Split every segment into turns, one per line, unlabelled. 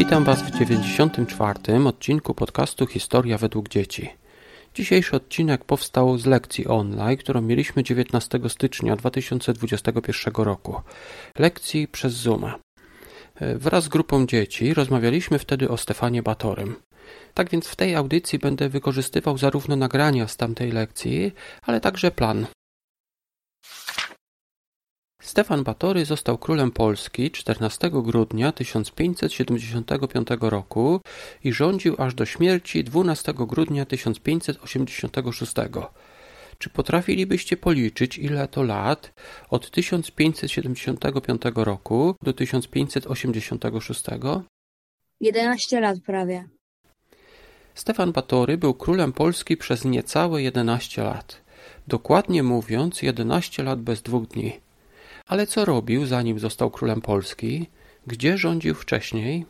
Witam Was w 94. odcinku podcastu Historia według dzieci. Dzisiejszy odcinek powstał z lekcji online, którą mieliśmy 19 stycznia 2021 roku. Lekcji przez Zoom. Wraz z grupą dzieci rozmawialiśmy wtedy o Stefanie Batorym. Tak więc w tej audycji będę wykorzystywał zarówno nagrania z tamtej lekcji, ale także plan. Stefan Batory został królem Polski 14 grudnia 1575 roku i rządził aż do śmierci 12 grudnia 1586. Czy potrafilibyście policzyć, ile to lat od 1575 roku do 1586?
11 lat prawie.
Stefan Batory był królem Polski przez niecałe 11 lat. Dokładnie mówiąc, 11 lat bez dwóch dni. Ale co robił, zanim został królem Polski? Gdzie rządził wcześniej?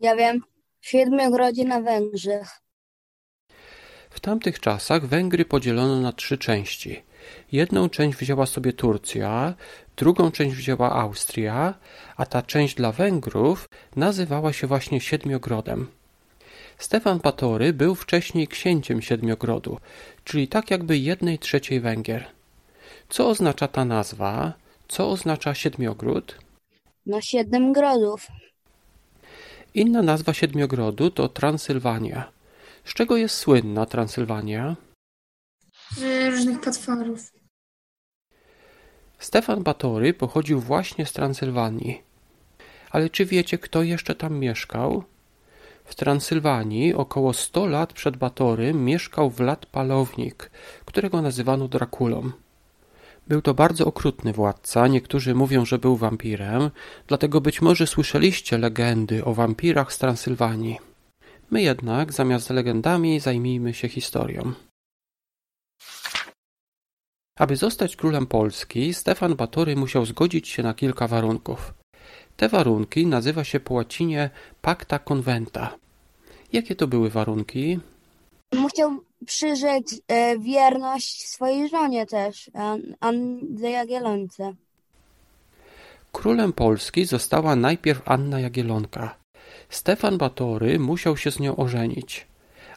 Ja wiem, w Siedmiogrodzie na Węgrzech.
W tamtych czasach Węgry podzielono na trzy części. Jedną część wzięła sobie Turcja, drugą część wzięła Austria, a ta część dla Węgrów nazywała się właśnie Siedmiogrodem. Stefan Batory był wcześniej księciem Siedmiogrodu, czyli tak jakby jednej trzeciej Węgier. Co oznacza ta nazwa? Co oznacza Siedmiogród?
No siedem grodów.
Inna nazwa Siedmiogrodu to Transylwania. Z czego jest słynna Transylwania?
Z różnych potworów.
Stefan Batory pochodził właśnie z Transylwanii. Ale czy wiecie, kto jeszcze tam mieszkał? W Transylwanii około 100 lat przed Batorym mieszkał Wlad Palownik, którego nazywano Drakulą. Był to bardzo okrutny władca, niektórzy mówią, że był wampirem, dlatego być może słyszeliście legendy o wampirach z Transylwanii. My jednak, zamiast legendami, zajmijmy się historią. Aby zostać królem Polski, Stefan Batory musiał zgodzić się na kilka warunków. Te warunki nazywa się po łacinie pacta conventa. Jakie to były warunki?
Musiał przyrzec e, wierność swojej żonie też, An- Andrze Jagiellonce.
Królem Polski została najpierw Anna Jagiellonka. Stefan Batory musiał się z nią ożenić.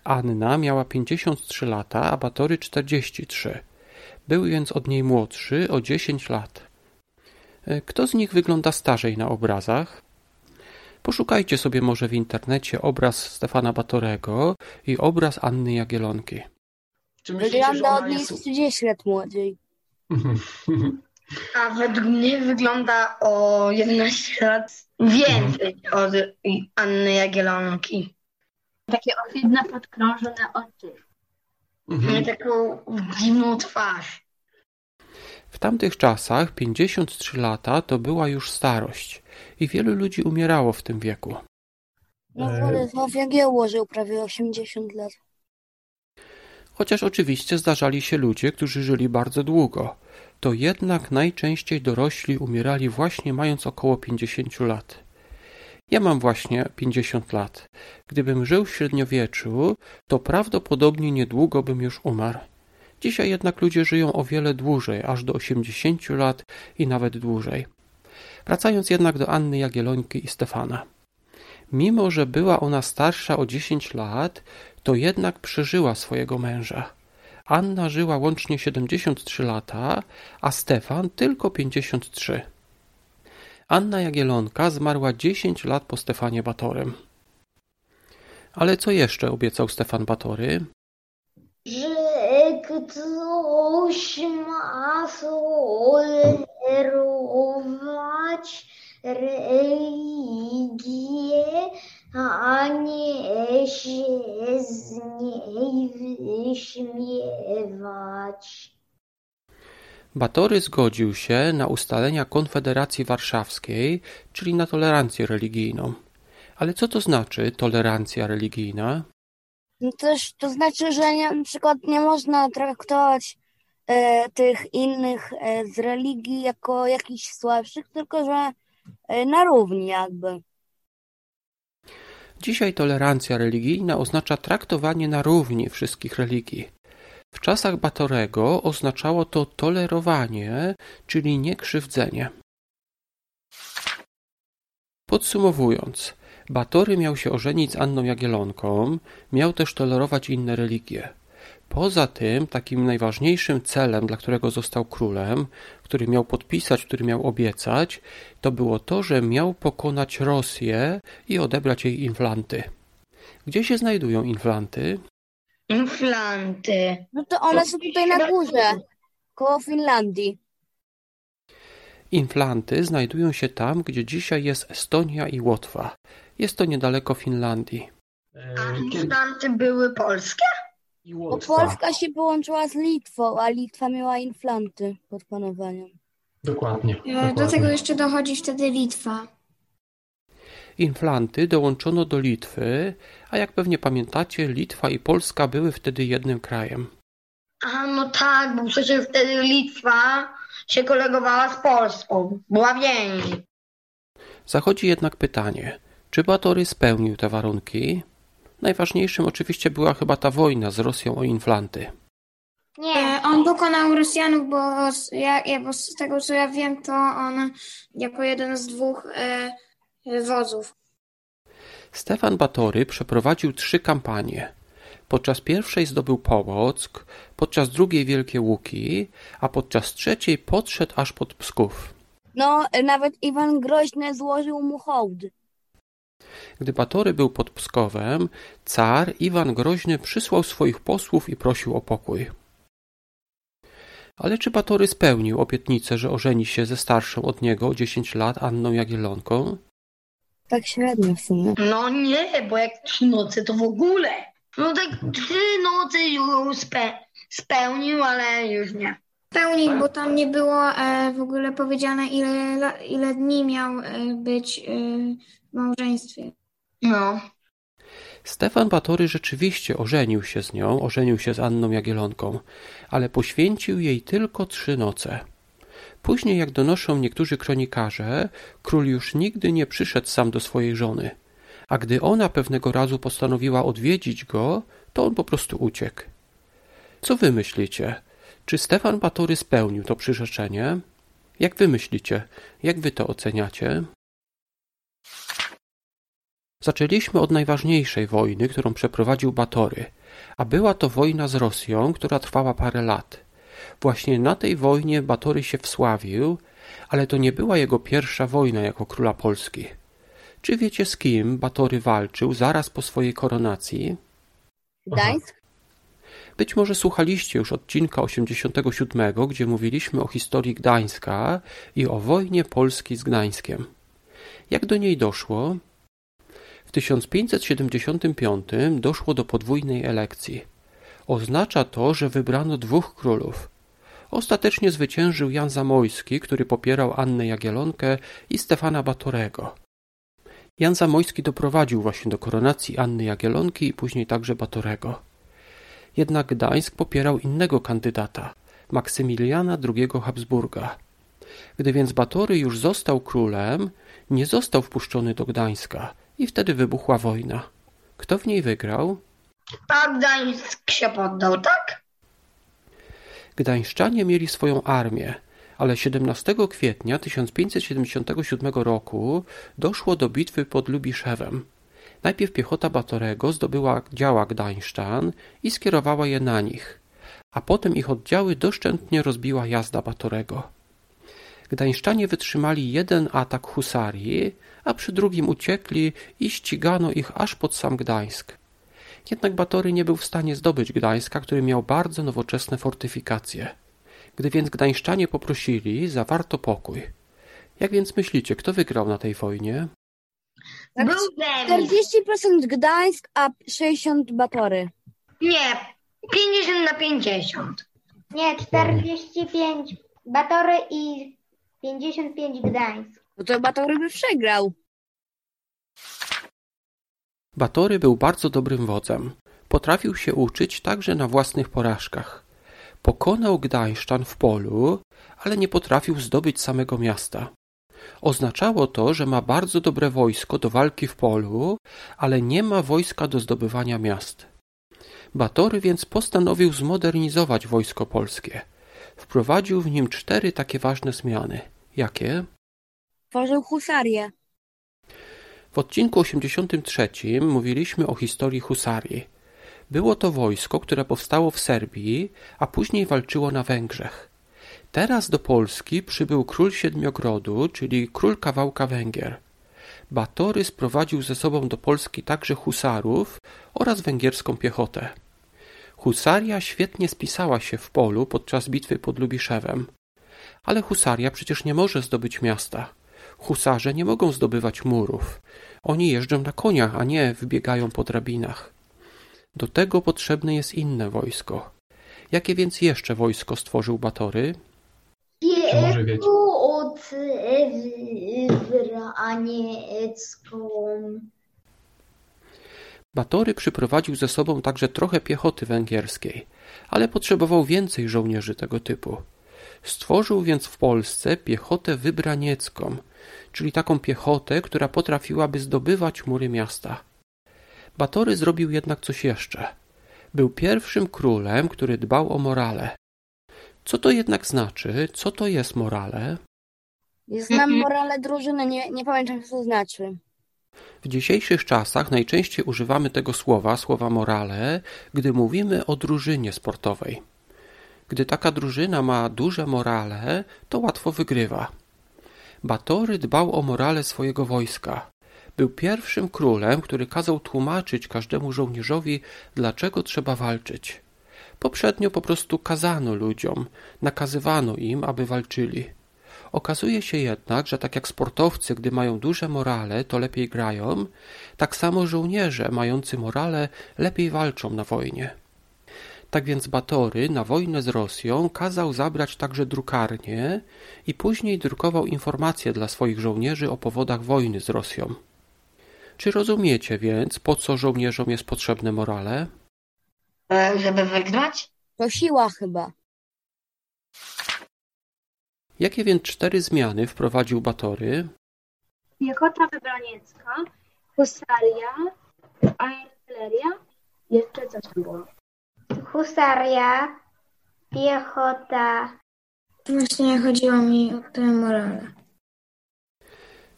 Anna miała 53 lata, a Batory 43. Był więc od niej młodszy o 10 lat. E, Kto z nich wygląda starzej na obrazach? Poszukajcie sobie może w internecie obraz Stefana Batorego i obraz Anny Jagiellonki.
Czy myślicie,
Wygląda od niej
jest...
30 lat młodziej.
A według mnie wygląda o 11 lat więcej od Anny Jagiellonki.
Takie ohydne, podkrążone oczy.
Mhm.
Taką dziwną twarz.
W tamtych czasach 53 lata to była już starość i wielu ludzi umierało w tym wieku.
No. Władysław Jagiełło żył prawie 80 lat.
Chociaż oczywiście zdarzali się ludzie, którzy żyli bardzo długo, to jednak najczęściej dorośli umierali właśnie mając około 50 lat. Ja mam właśnie 50 lat. Gdybym żył w średniowieczu, to prawdopodobnie niedługo bym już umarł. Dzisiaj jednak ludzie żyją o wiele dłużej, aż do 80 lat i nawet dłużej. Wracając jednak do Anny Jagiellońki i Stefana. Mimo, że była ona starsza o 10 lat, to jednak przeżyła swojego męża. Anna żyła łącznie 73 lata, a Stefan tylko 53. Anna Jagiellonka zmarła 10 lat po Stefanie Batorym. Ale co jeszcze obiecał Stefan Batory?
że ktoś ma tolerować religię, a nie się z niej wyśmiewać.
Batory zgodził się na ustalenia Konfederacji Warszawskiej, czyli na tolerancję religijną. Ale co to znaczy tolerancja religijna?
No też to znaczy, że nie, na przykład nie można traktować e, tych innych e, z religii jako jakichś słabszych, tylko że e, na równi jakby.
Dzisiaj tolerancja religijna oznacza traktowanie na równi wszystkich religii. W czasach Batorego oznaczało to tolerowanie, czyli niekrzywdzenie. Podsumowując, Batory miał się ożenić z Anną Jagielonką, miał też tolerować inne religie. Poza tym, takim najważniejszym celem, dla którego został królem, który miał podpisać, który miał obiecać, to było to, że miał pokonać Rosję i odebrać jej inflanty. Gdzie się znajdują inflanty?
Inflanty.
No to one są tutaj na górze, koło Finlandii.
Inflanty znajdują się tam, gdzie dzisiaj jest Estonia i Łotwa. Jest to niedaleko Finlandii.
E,
A inflanty były polskie?
I
Bo. Polska się połączyła z Litwą, a Litwa miała inflanty pod panowaniem.
Dokładnie.
E, Do
dokładnie.
tego jeszcze dochodzi wtedy Litwa.
Inflanty dołączono do Litwy, a jak pewnie pamiętacie, Litwa i Polska były wtedy jednym krajem.
A no tak, bo przecież wtedy Litwa się kolegowała z Polską. Była więź.
Zachodzi jednak pytanie, czy Batory spełnił te warunki? Najważniejszym oczywiście była chyba ta wojna z Rosją o inflanty.
Nie,
E, On pokonał Rosjanów, bo z, ja, ja, bo z tego co ja wiem, to on jako jeden z dwóch e, wodzów.
Stefan Batory przeprowadził trzy kampanie. Podczas pierwszej zdobył Połock, podczas drugiej Wielkie Łuki, a podczas trzeciej podszedł aż pod Psków.
No, nawet Iwan Groźny złożył mu hołd.
Gdy Batory był pod Pskowem, car Iwan Groźny przysłał swoich posłów i prosił o pokój. Ale czy Batory spełnił obietnicę, że ożeni się ze starszą od niego o 10 lat Anną Jagiellonką?
Tak średnio w sumie.
No nie, bo jak trzy noce to w ogóle. No tak trzy noce już spe, spełnił, ale już nie.
Pełnik, bo tam nie było e, w ogóle powiedziane, ile, ile dni miał e, być e, w małżeństwie.
No.
Stefan Batory rzeczywiście ożenił się z nią, ożenił się z Anną Jagiellonką, ale poświęcił jej tylko trzy noce. Później, jak donoszą niektórzy kronikarze, król już nigdy nie przyszedł sam do swojej żony, a gdy ona pewnego razu postanowiła odwiedzić go, to on po prostu uciekł. Co wy myślicie? Czy Stefan Batory spełnił to przyrzeczenie? Jak wy myślicie? Jak wy to oceniacie? Zaczęliśmy od najważniejszej wojny, którą przeprowadził Batory, a była to wojna z Rosją, która trwała parę lat. Właśnie na tej wojnie Batory się wsławił, ale to nie była jego pierwsza wojna jako króla Polski. Czy wiecie z kim Batory walczył zaraz po swojej koronacji?
Gdańsk?
Być może słuchaliście już odcinka 87, gdzie mówiliśmy o historii Gdańska i o wojnie Polski z Gdańskiem. Jak do niej doszło? W 1575 doszło do podwójnej elekcji. Oznacza to, że wybrano dwóch królów. Ostatecznie zwyciężył Jan Zamojski, który popierał Annę Jagiellonkę i Stefana Batorego. Jan Zamojski doprowadził właśnie do koronacji Anny Jagiellonki i później także Batorego. Jednak Gdańsk popierał innego kandydata, Maksymiliana II Habsburga. Gdy więc Batory już został królem, nie został wpuszczony do Gdańska i wtedy wybuchła wojna. Kto w niej wygrał?
A Gdańsk się poddał, tak?
Gdańszczanie mieli swoją armię, ale 17 kwietnia 1577 roku doszło do bitwy pod Lubiszewem. Najpierw piechota Batorego zdobyła działa Gdańszczan i skierowała je na nich, a potem ich oddziały doszczętnie rozbiła jazda Batorego. Gdańszczanie wytrzymali jeden atak husarii, a przy drugim uciekli i ścigano ich aż pod sam Gdańsk. Jednak Batory nie był w stanie zdobyć Gdańska, który miał bardzo nowoczesne fortyfikacje. Gdy więc Gdańszczanie poprosili, zawarto pokój. Jak więc myślicie, kto wygrał na tej wojnie?
Tak,
Był remis.
40% Gdańsk, a 60 Batory.
Nie, 50 na 50.
nie, 45 Batory i 55 Gdańsk.
No to Batory by przegrał.
Batory był bardzo dobrym wodzem. Potrafił się uczyć także na własnych porażkach. Pokonał Gdańszczan w polu, ale nie potrafił zdobyć samego miasta. Oznaczało to, że ma bardzo dobre wojsko do walki w polu, ale nie ma wojska do zdobywania miast. Batory więc postanowił zmodernizować wojsko polskie. Wprowadził w nim cztery takie ważne zmiany. Jakie?
Tworzył husarię.
W odcinku 83 mówiliśmy o historii husarii. Było to wojsko, które powstało w Serbii, a później walczyło na Węgrzech. Teraz do Polski przybył król Siedmiogrodu, czyli król kawałka Węgier. Batory sprowadził ze sobą do Polski także husarów oraz węgierską piechotę. Husaria świetnie spisała się w polu podczas bitwy pod Lubiszewem. Ale husaria przecież nie może zdobyć miasta. Husarze nie mogą zdobywać murów. Oni jeżdżą na koniach, a nie wybiegają po drabinach. Do tego potrzebne jest inne wojsko. Jakie więc jeszcze wojsko stworzył Batory?
Czy może wiecie?
od Wraniecką.
Batory przyprowadził ze sobą także trochę piechoty węgierskiej, ale potrzebował więcej żołnierzy tego typu. Stworzył więc w Polsce piechotę wybraniecką, czyli taką piechotę, która potrafiłaby zdobywać mury miasta. Batory zrobił jednak coś jeszcze. Był pierwszym królem, który dbał o morale. Co to jednak znaczy? Co to jest morale?
Znam morale drużyny, nie, nie pamiętam co to znaczy.
W dzisiejszych czasach najczęściej używamy tego słowa, słowa morale, gdy mówimy o drużynie sportowej. Gdy taka drużyna ma duże morale, to łatwo wygrywa. Batory dbał o morale swojego wojska. Był pierwszym królem, który kazał tłumaczyć każdemu żołnierzowi, dlaczego trzeba walczyć. Poprzednio po prostu kazano ludziom, nakazywano im, aby walczyli. Okazuje się jednak, że tak jak sportowcy, gdy mają duże morale, to lepiej grają, tak samo żołnierze mający morale lepiej walczą na wojnie. Tak więc Batory na wojnę z Rosją kazał zabrać także drukarnię i później drukował informacje dla swoich żołnierzy o powodach wojny z Rosją. Czy rozumiecie więc, po co żołnierzom jest potrzebne morale?
E, Żeby wygrać?
To siła chyba.
Jakie więc cztery zmiany wprowadził Batory?
Piechota wybraniecka, husaria, artyleria, jeszcze coś tam było.
Husaria, piechota,
Właśnie chodziło mi o tę morale.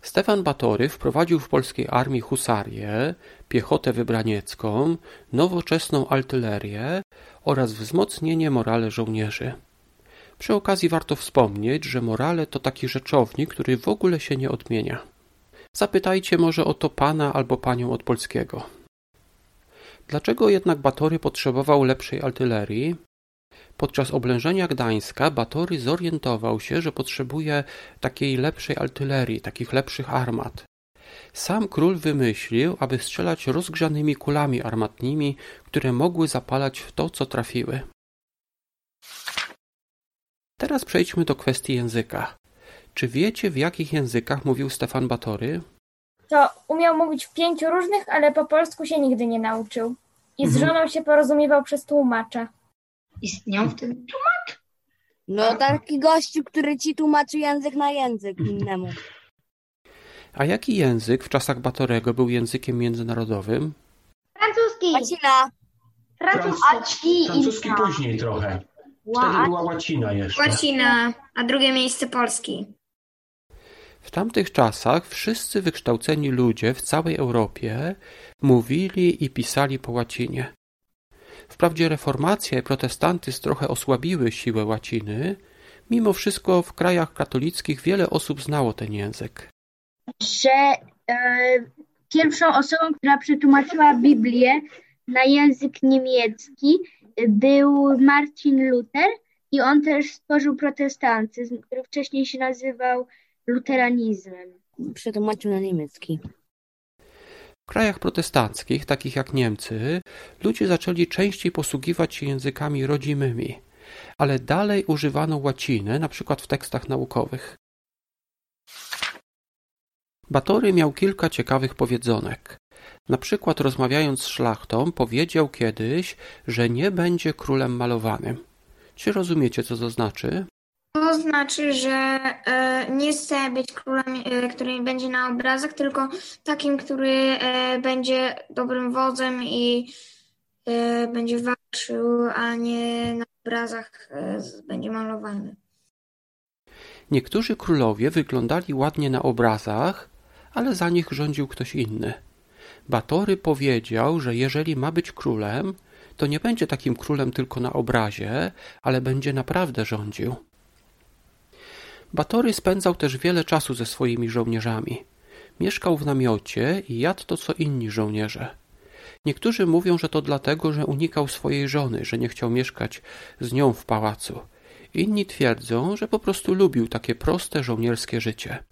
Stefan Batory wprowadził w polskiej armii husarię, piechotę wybraniecką, nowoczesną artylerię oraz wzmocnienie morale żołnierzy. Przy okazji warto wspomnieć, że morale to taki rzeczownik, który w ogóle się nie odmienia. Zapytajcie może o to pana albo panią od polskiego. Dlaczego jednak Batory potrzebował lepszej artylerii? Podczas oblężenia Gdańska Batory zorientował się, że potrzebuje takiej lepszej artylerii, takich lepszych armat. Sam król wymyślił, aby strzelać rozgrzanymi kulami armatnimi, które mogły zapalać w to, co trafiły. Teraz przejdźmy do kwestii języka. Czy wiecie, w jakich językach mówił Stefan Batory?
To umiał mówić w pięciu różnych, ale po polsku się nigdy nie nauczył. I z
Mhm.
żoną się porozumiewał przez tłumacza.
Istniał wtedy
No taki gościu, który ci tłumaczy język na język innemu.
A jaki język w czasach Batorego był językiem międzynarodowym?
francuski,
Łacina.
francuski,
Francuski później trochę. Wtedy była łacina jeszcze.
Łacina, a drugie miejsce Polski.
W tamtych czasach wszyscy wykształceni ludzie w całej Europie mówili i pisali po łacinie. Wprawdzie reformacja i protestantyzm trochę osłabiły siłę łaciny, mimo wszystko w krajach katolickich wiele osób znało ten język.
Że e, pierwszą osobą, która przetłumaczyła Biblię na język niemiecki był Marcin Luther i on też stworzył protestantyzm, który wcześniej się nazywał luteranizmem.
Przetłumaczył na niemiecki.
W krajach protestanckich, takich jak Niemcy, ludzie zaczęli częściej posługiwać się językami rodzimymi, ale dalej używano na przykład w tekstach naukowych. Batory miał kilka ciekawych powiedzonek. Na przykład rozmawiając z szlachtą powiedział kiedyś, że nie będzie królem malowanym. Czy rozumiecie, co to znaczy?
To znaczy, że e, nie chce być królem, e, który będzie na obrazach, tylko takim, który e, będzie dobrym wodzem i będzie walczył, a nie na obrazach będzie malowany.
Niektórzy królowie wyglądali ładnie na obrazach, ale za nich rządził ktoś inny. Batory powiedział, że jeżeli ma być królem, to nie będzie takim królem tylko na obrazie, ale będzie naprawdę rządził. Batory spędzał też wiele czasu ze swoimi żołnierzami. Mieszkał w namiocie i jadł to co inni żołnierze. Niektórzy mówią, że to dlatego, że unikał swojej żony, że nie chciał mieszkać z nią w pałacu. Inni twierdzą, że po prostu lubił takie proste żołnierskie życie.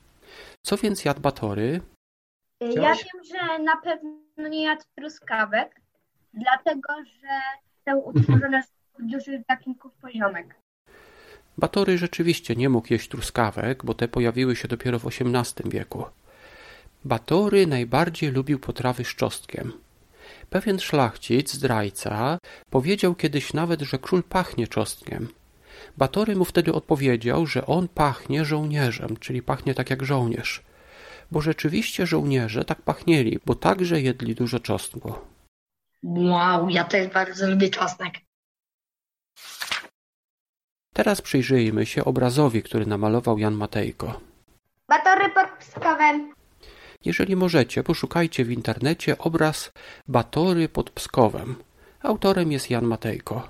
Co więc jadł Batory?
Ja wiem, że na pewno nie jadł truskawek, dlatego że został utworzony z dużych gatunków poziomek.
Batory rzeczywiście nie mógł jeść truskawek, bo te pojawiły się dopiero w XVIII wieku. Batory najbardziej lubił potrawy z czosnkiem. Pewien szlachcic, zdrajca, powiedział kiedyś nawet, że król pachnie czosnkiem. Batory mu wtedy odpowiedział, że on pachnie żołnierzem, czyli pachnie tak jak żołnierz. Bo rzeczywiście żołnierze tak pachnieli, bo także jedli dużo czosnku.
Wow, ja też bardzo lubię czosnek.
Teraz przyjrzyjmy się obrazowi, który namalował Jan Matejko.
Batory pod Pskowem.
Jeżeli możecie, poszukajcie w internecie obraz Batory pod Pskowem. Autorem jest Jan Matejko.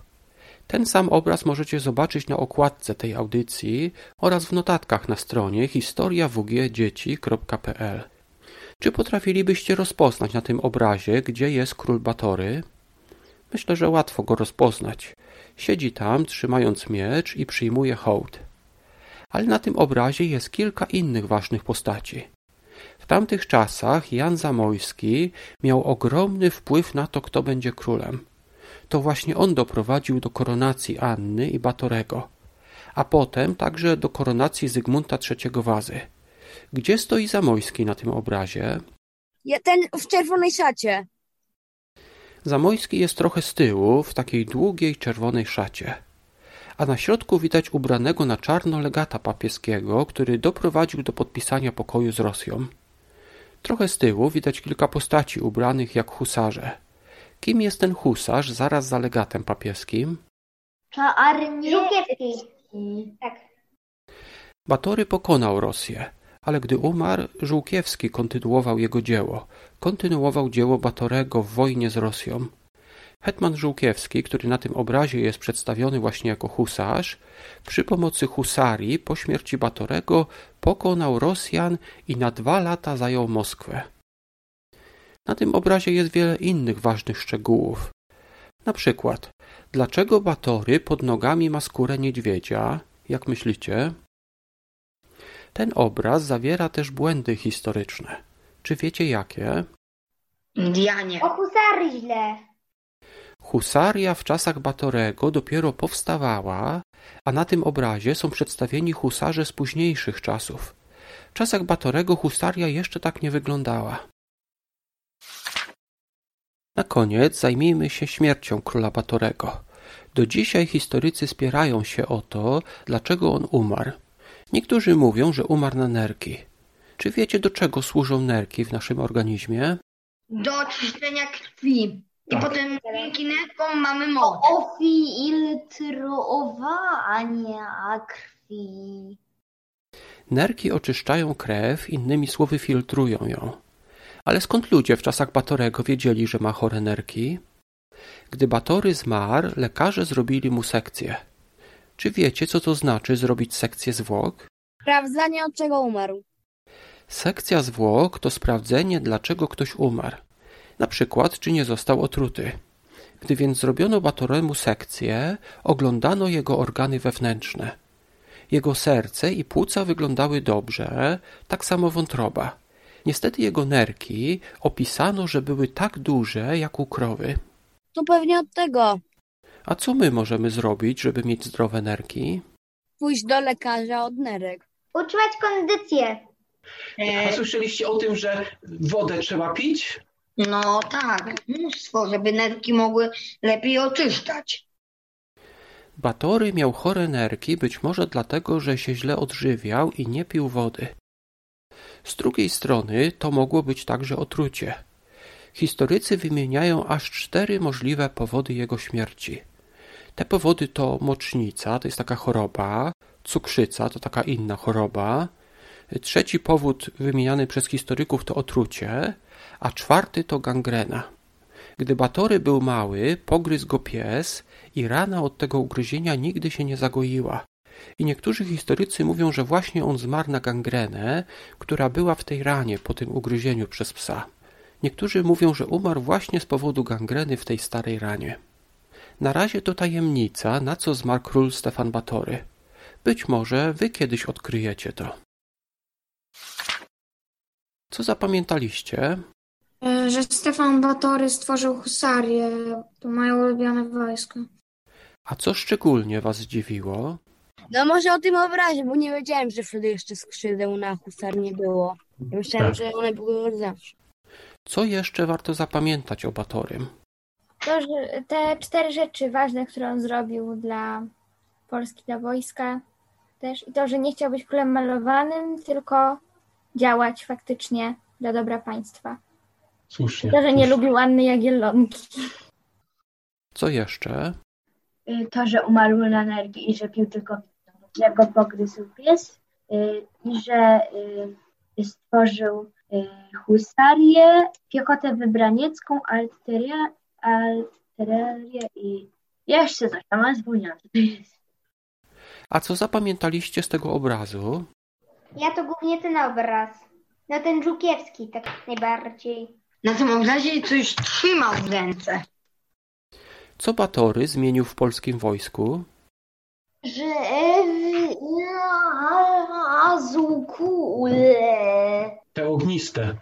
Ten sam obraz możecie zobaczyć na okładce tej audycji oraz w notatkach na stronie historiawgdzieci.pl. Czy potrafilibyście rozpoznać na tym obrazie, gdzie jest król Batory? Myślę, że łatwo go rozpoznać. Siedzi tam, trzymając miecz i przyjmuje hołd. Ale na tym obrazie jest kilka innych ważnych postaci. W tamtych czasach Jan Zamojski miał ogromny wpływ na to, kto będzie królem. To właśnie on doprowadził do koronacji Anny i Batorego, a potem także do koronacji Zygmunta III Wazy. Gdzie stoi Zamojski na tym obrazie?
Ja, ten w czerwonej szacie.
Zamojski jest trochę z tyłu, w takiej długiej czerwonej szacie. A na środku widać ubranego na czarno legata papieskiego, który doprowadził do podpisania pokoju z Rosją. Trochę z tyłu widać kilka postaci ubranych jak husarze. Kim jest ten husarz zaraz za legatem papieskim?
Żółkiewski. Tak.
Batory pokonał Rosję, ale gdy umarł, Żółkiewski kontynuował jego dzieło. Kontynuował dzieło Batorego w wojnie z Rosją. Hetman Żółkiewski, który na tym obrazie jest przedstawiony właśnie jako husarz, przy pomocy husarii po śmierci Batorego pokonał Rosjan i na dwa lata zajął Moskwę. Na tym obrazie jest wiele innych ważnych szczegółów. Na przykład, dlaczego Batory pod nogami ma skórę niedźwiedzia? Jak myślicie? Ten obraz zawiera też błędy historyczne. Czy wiecie jakie?
Ja nie.
O husary źle.
Husaria w czasach Batorego dopiero powstawała, a na tym obrazie są przedstawieni husarze z późniejszych czasów. W czasach Batorego husaria jeszcze tak nie wyglądała. Na koniec zajmijmy się śmiercią króla Batorego. Do dzisiaj historycy spierają się o to, dlaczego on umarł. Niektórzy mówią, że umarł na nerki. Czy wiecie, do czego służą nerki w naszym organizmie?
Do oczyszczenia krwi. I
Tak.
potem dzięki nerkom mamy moc.
O filtrowania krwi.
Nerki oczyszczają krew, innymi słowy filtrują ją. Ale skąd ludzie w czasach Batorego wiedzieli, że ma chore nerki? Gdy Batory zmarł, lekarze zrobili mu sekcję. Czy wiecie, co to znaczy zrobić sekcję zwłok?
Sprawdzanie od czego umarł.
Sekcja zwłok to sprawdzenie, dlaczego ktoś umarł. Na przykład, czy nie został otruty. Gdy więc zrobiono Batoremu sekcję, oglądano jego organy wewnętrzne. Jego serce i płuca wyglądały dobrze, tak samo wątroba. Niestety jego nerki opisano, że były tak duże jak u krowy.
To pewnie od tego.
A co my możemy zrobić, żeby mieć zdrowe nerki?
Pójść do lekarza od nerek.
Utrzymać kondycję.
A
E,
słyszeliście o tym, że wodę trzeba pić?
no tak, mnóstwo, żeby nerki mogły lepiej oczyszczać.
Batory miał chore nerki być może dlatego, że się źle odżywiał i nie pił wody. Z drugiej strony to mogło być także otrucie. Historycy wymieniają aż cztery możliwe powody jego śmierci. Te powody to mocznica, to jest taka choroba, cukrzyca to taka inna choroba, Trzeci powód wymieniany przez historyków to otrucie, a czwarty to gangrena. Gdy Batory był mały, pogryzł go pies i rana od tego ugryzienia nigdy się nie zagoiła. I niektórzy historycy mówią, że właśnie on zmarł na gangrenę, która była w tej ranie po tym ugryzieniu przez psa. Niektórzy mówią, że umarł właśnie z powodu gangreny w tej starej ranie. Na razie to tajemnica, na co zmarł król Stefan Batory. Być może wy kiedyś odkryjecie to. Co zapamiętaliście?
E, Że Stefan Batory stworzył husarię. To moje ulubione wojsko.
A co szczególnie was zdziwiło?
No może o tym obrazie, bo nie wiedziałem, że wtedy jeszcze skrzydeł na husar nie było. Ja myślałem,
Tak.
że one były od zawsze.
Co jeszcze warto zapamiętać o Batorym?
To, że te cztery rzeczy ważne, które on zrobił dla Polski, dla wojska też. I to, że nie chciał być królem malowanym, tylko działać faktycznie dla dobra państwa.
Słusznie.
To, że nie
słusznie.
lubił Anny Jagiellonki.
Co jeszcze?
Y, To, że umarł na energii i że pił tylko wino, że go pogryzł pies y, i że y, stworzył husarię, piechotę wybraniecką, artyleria- artylerię i jeszcze coś tam, ale zapomniałam, co to jest.
A co zapamiętaliście z tego obrazu?
Ja to głównie ten obraz. No ten Żukiewski tak najbardziej.
Na tym obrazie coś trzymał w ręce.
Co Batory zmienił w polskim wojsku?
Że znalazł kulę.
Te ogniste.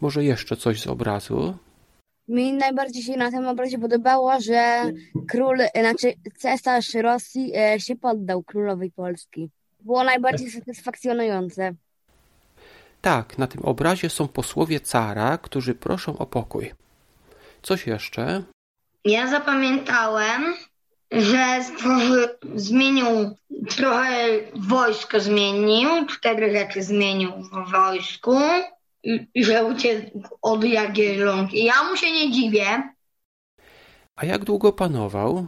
Może jeszcze coś z obrazu?
Mi najbardziej się na tym obrazie podobało, że król, znaczy cesarz Rosji e, się poddał królowej Polski. Było najbardziej satysfakcjonujące.
Tak, na tym obrazie są posłowie cara, którzy proszą o pokój. Coś jeszcze?
Ja zapamiętałem, że zmienił trochę wojsko zmienił, cztery rzeczy zmienił w wojsku że uciekł od Jagiellonki. Ja mu się nie dziwię,
A jak długo panował?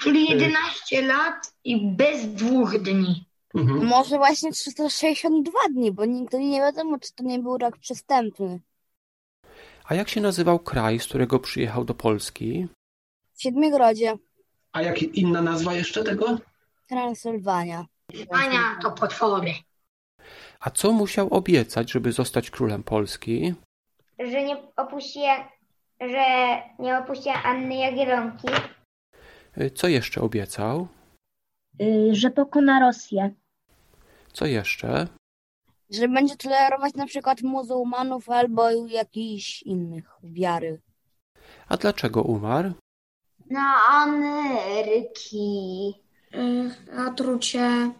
czyli 11 lat i bez dwóch dni.
Mhm.
Może właśnie 362 dni, bo nigdy nie wiadomo, czy to nie był rok przestępny.
A jak się nazywał kraj, z którego przyjechał do Polski?
W Siedmiogrodzie,
A jak inna nazwa jeszcze tego?
Transylwania.
Ania to potwory.
A co musiał obiecać, żeby zostać królem Polski?
Że nie opuści, że nie opuści Anny Jagiellonki.
Y, Co jeszcze obiecał?
Y, Że pokona Rosję.
Co jeszcze?
Że będzie tolerować na przykład muzułmanów albo jakichś innych wiary.
A dlaczego umarł?
Na Ameryki.
E, Otrucie.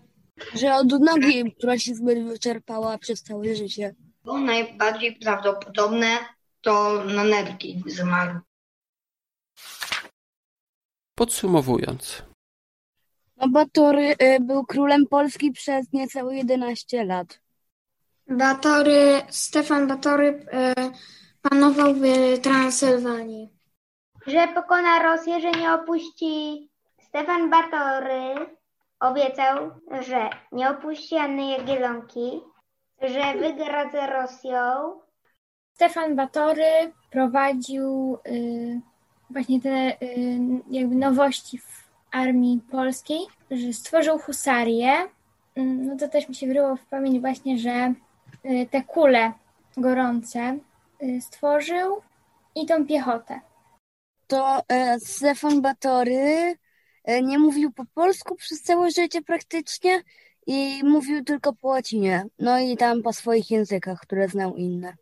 Że od nogi, która się zbyt wyczerpała przez całe życie.
Bo najbardziej prawdopodobne to na nerki zmarł.
Podsumowując,
Batory y, był królem Polski przez niecałe 11 lat.
Batory, Stefan Batory e, panował w Transylwanii.
Że pokona Rosję, że nie opuści Stefan Batory. Obiecał, że nie opuści Anny Jagiellonki. Że wygra z Rosją.
Stefan Batory prowadził y, właśnie te y, jakby nowości w armii polskiej, że stworzył husarię. Mm, No to też mi się wryło w pamięć właśnie, że y, te kule gorące y, stworzył i tą piechotę.
To e, Stefan Batory nie mówił po polsku przez całe życie praktycznie i mówił tylko po łacinie. No i tam po swoich językach, które znał inne.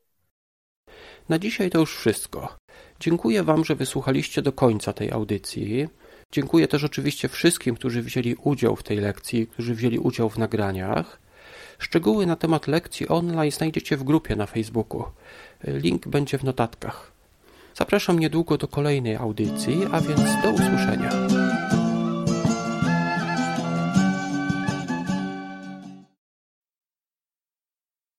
na dzisiaj to już wszystko. Dziękuję Wam, że wysłuchaliście do końca tej audycji. Dziękuję też oczywiście wszystkim, którzy wzięli udział w tej lekcji, którzy wzięli udział w nagraniach. Szczegóły na temat lekcji online znajdziecie w grupie na Facebooku. Link będzie w notatkach. Zapraszam niedługo do kolejnej audycji, a więc do usłyszenia.